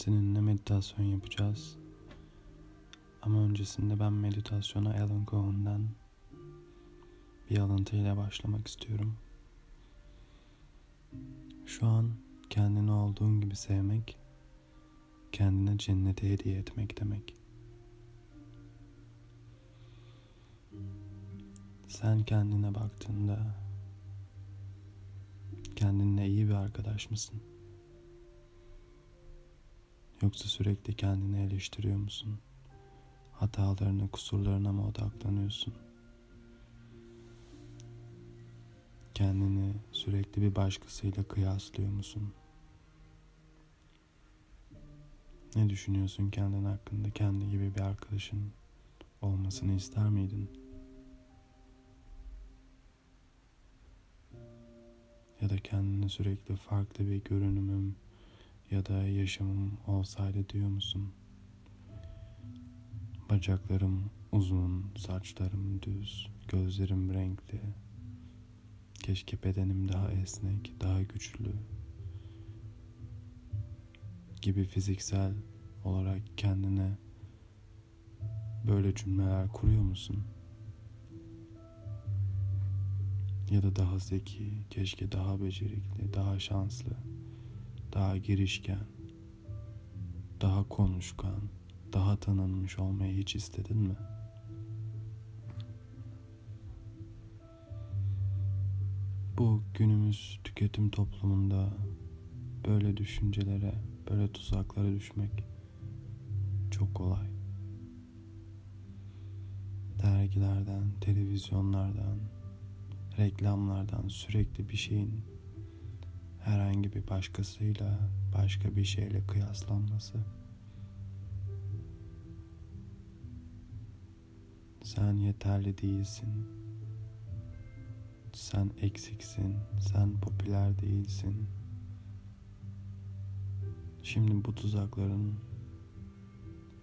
seninle meditasyon yapacağız. Ama öncesinde ben meditasyona Alan Cohen'den bir alıntıyla başlamak istiyorum. Şu an kendini olduğun gibi sevmek, kendine cennete hediye etmek demek. Sen kendine baktığında kendinle iyi bir arkadaş mısın? Yoksa sürekli kendini eleştiriyor musun? Hatalarına, kusurlarına mı odaklanıyorsun? Kendini sürekli bir başkasıyla kıyaslıyor musun? Ne düşünüyorsun kendin hakkında? Kendi gibi bir arkadaşın olmasını ister miydin? Ya da kendini sürekli farklı bir görünümüm ya da yaşamım olsaydı diyor musun? Bacaklarım uzun, saçlarım düz, gözlerim renkli. Keşke bedenim daha esnek, daha güçlü gibi fiziksel olarak kendine böyle cümleler kuruyor musun? Ya da daha zeki, keşke daha becerikli, daha şanslı, daha girişken, daha konuşkan, daha tanınmış olmayı hiç istedin mi? Bu günümüz tüketim toplumunda böyle düşüncelere, böyle tuzaklara düşmek çok kolay. Dergilerden, televizyonlardan, reklamlardan sürekli bir şeyin herhangi bir başkasıyla, başka bir şeyle kıyaslanması. Sen yeterli değilsin. Sen eksiksin. Sen popüler değilsin. Şimdi bu tuzakların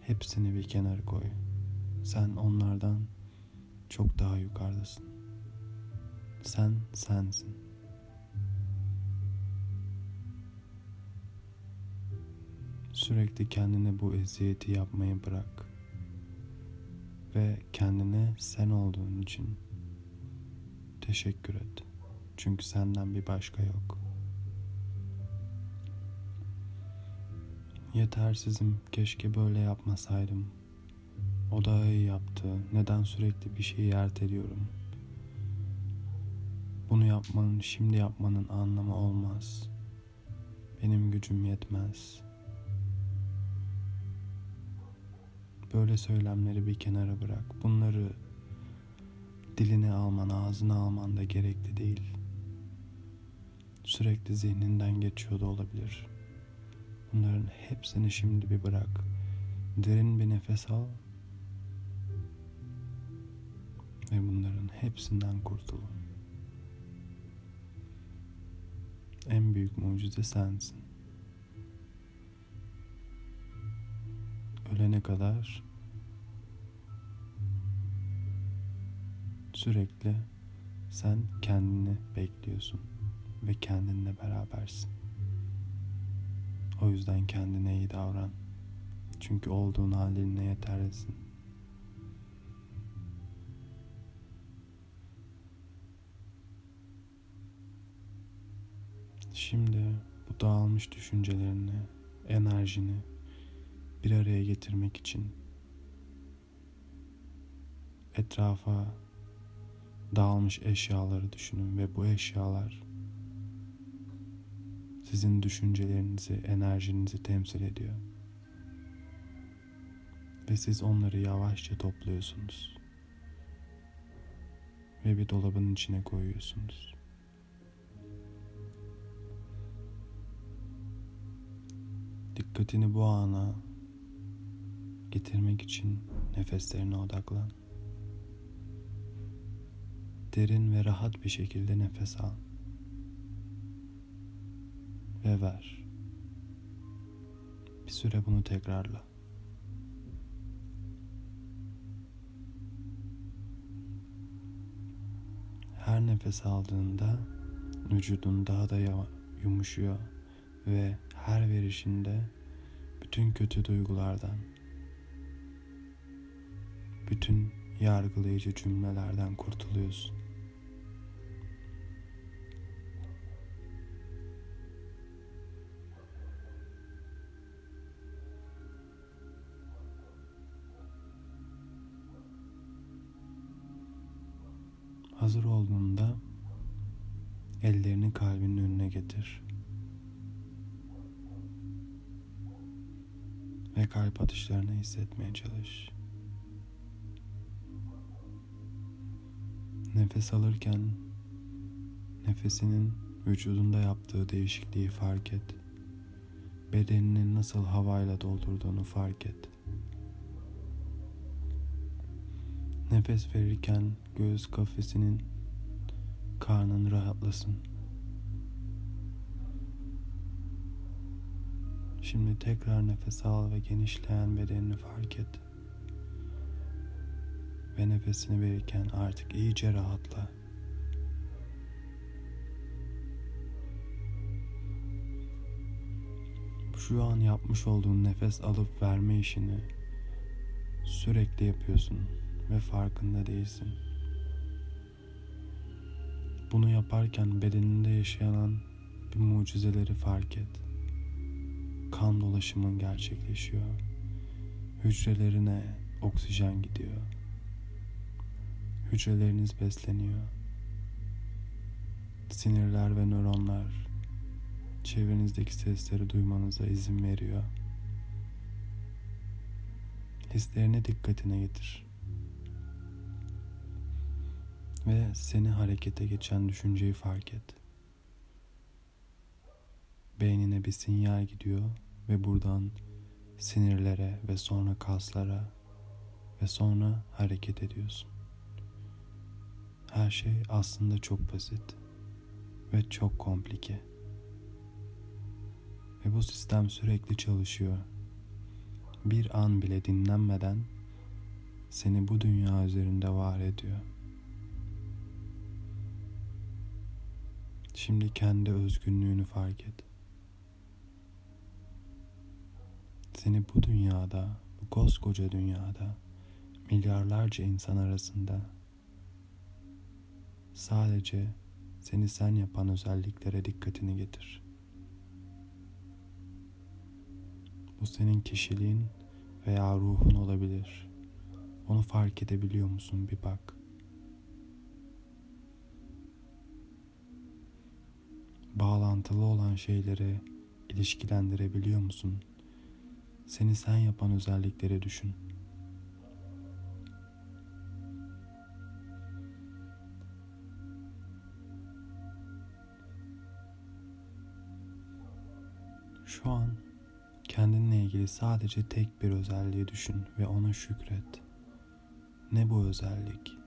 hepsini bir kenara koy. Sen onlardan çok daha yukarıdasın. Sen sensin. Sürekli kendine bu eziyeti yapmayı bırak. Ve kendine sen olduğun için teşekkür et. Çünkü senden bir başka yok. Yetersizim, keşke böyle yapmasaydım. O daha iyi yaptı. Neden sürekli bir şeyi erteliyorum? Bunu yapmanın, şimdi yapmanın anlamı olmaz. Benim gücüm yetmez. Böyle söylemleri bir kenara bırak. Bunları diline alman, ağzına alman da gerekli değil. Sürekli zihninden geçiyor da olabilir. Bunların hepsini şimdi bir bırak. Derin bir nefes al. Ve bunların hepsinden kurtul. En büyük mucize sensin. ölene kadar sürekli sen kendini bekliyorsun ve kendinle berabersin. O yüzden kendine iyi davran. Çünkü olduğun haline yeterlisin. Şimdi bu dağılmış düşüncelerini, enerjini bir araya getirmek için etrafa dağılmış eşyaları düşünün ve bu eşyalar sizin düşüncelerinizi, enerjinizi temsil ediyor. Ve siz onları yavaşça topluyorsunuz. Ve bir dolabın içine koyuyorsunuz. Dikkatini bu ana getirmek için nefeslerine odaklan. Derin ve rahat bir şekilde nefes al. Ve ver. Bir süre bunu tekrarla. Her nefes aldığında vücudun daha da yumuşuyor ve her verişinde bütün kötü duygulardan, bütün yargılayıcı cümlelerden kurtuluyorsun. Hazır olduğunda ellerini kalbinin önüne getir. Ve kalp atışlarını hissetmeye çalış. Nefes alırken nefesinin vücudunda yaptığı değişikliği fark et. Bedeninin nasıl havayla doldurduğunu fark et. Nefes verirken göğüs kafesinin karnın rahatlasın. Şimdi tekrar nefes al ve genişleyen bedenini fark et. Ve nefesini verirken artık iyice rahatla. Şu an yapmış olduğun nefes alıp verme işini sürekli yapıyorsun ve farkında değilsin. Bunu yaparken bedeninde yaşayan bir mucizeleri fark et. Kan dolaşımın gerçekleşiyor. Hücrelerine oksijen gidiyor. Hücreleriniz besleniyor. Sinirler ve nöronlar çevrenizdeki sesleri duymanıza izin veriyor. Hislerini dikkatine getir. Ve seni harekete geçen düşünceyi fark et. Beynine bir sinyal gidiyor ve buradan sinirlere ve sonra kaslara ve sonra hareket ediyorsun. Her şey aslında çok basit ve çok komplike. Ve bu sistem sürekli çalışıyor. Bir an bile dinlenmeden seni bu dünya üzerinde var ediyor. Şimdi kendi özgünlüğünü fark et. Seni bu dünyada, bu koskoca dünyada milyarlarca insan arasında sadece seni sen yapan özelliklere dikkatini getir. Bu senin kişiliğin veya ruhun olabilir. Onu fark edebiliyor musun bir bak. Bağlantılı olan şeyleri ilişkilendirebiliyor musun? Seni sen yapan özellikleri düşün. Şu an kendinle ilgili sadece tek bir özelliği düşün ve ona şükret. Ne bu özellik?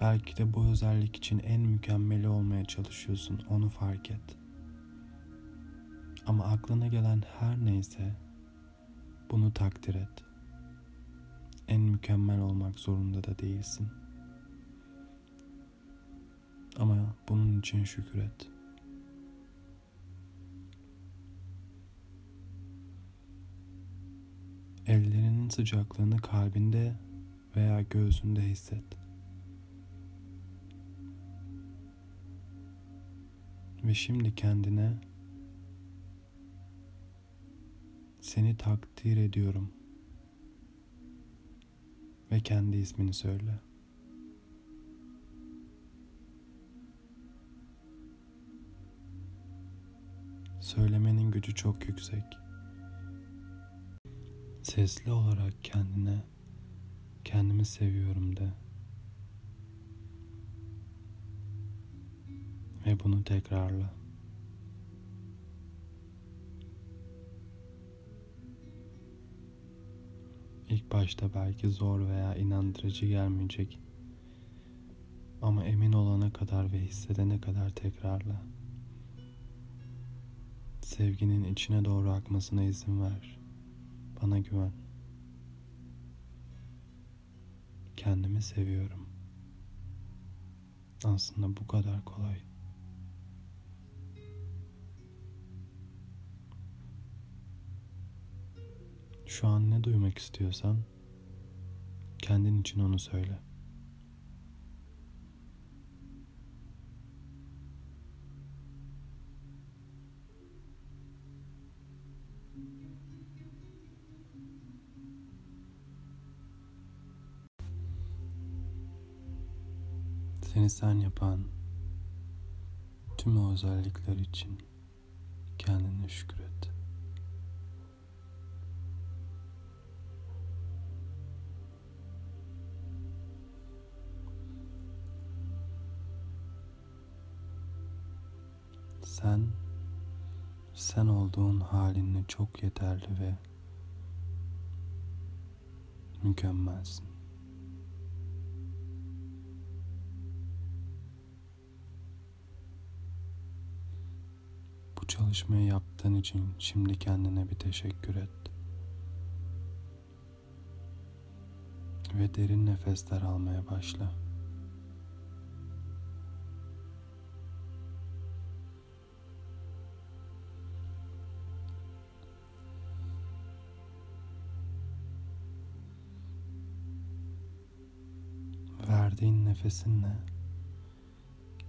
Belki de bu özellik için en mükemmeli olmaya çalışıyorsun, onu fark et. Ama aklına gelen her neyse bunu takdir et. En mükemmel olmak zorunda da değilsin. Ama bunun için şükret. Ellerinin sıcaklığını kalbinde veya göğsünde hisset. Ve şimdi kendine seni takdir ediyorum ve kendi ismini söyle. Söylemenin gücü çok yüksek. Sesli olarak kendine kendimi seviyorum de. Ve bunu tekrarla. İlk başta belki zor veya inandırıcı gelmeyecek. Ama emin olana kadar ve hissedene kadar tekrarla. Sevginin içine doğru akmasına izin ver. Bana güven. Kendimi seviyorum. Aslında bu kadar kolay. Şu an ne duymak istiyorsan kendin için onu söyle. Seni sen yapan tüm o özellikler için kendine şükret. Sen sen olduğun halinle çok yeterli ve mükemmelsin. Bu çalışmayı yaptığın için şimdi kendine bir teşekkür et. Ve derin nefesler almaya başla. Verdiğin nefesinle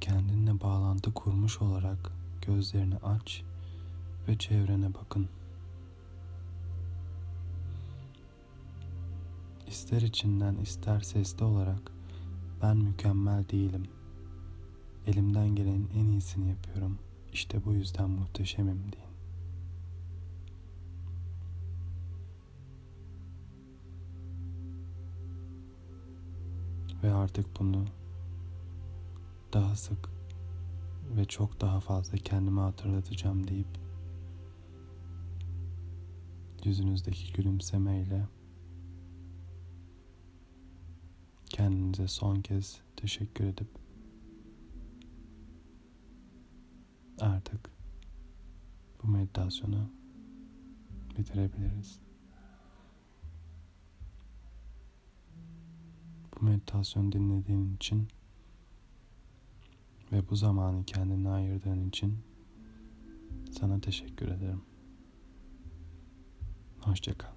kendinle bağlantı kurmuş olarak gözlerini aç ve çevrene bakın. İster içinden ister sesli olarak ben mükemmel değilim. Elimden gelenin en iyisini yapıyorum. İşte bu yüzden muhteşemim deyin. Ve artık bunu daha sık ve çok daha fazla kendime hatırlatacağım deyip yüzünüzdeki gülümsemeyle kendinize son kez teşekkür edip artık bu meditasyonu bitirebiliriz. Bu meditasyonu dinlediğin için ve bu zamanı kendine ayırdığın için sana teşekkür ederim. Hoşçakal.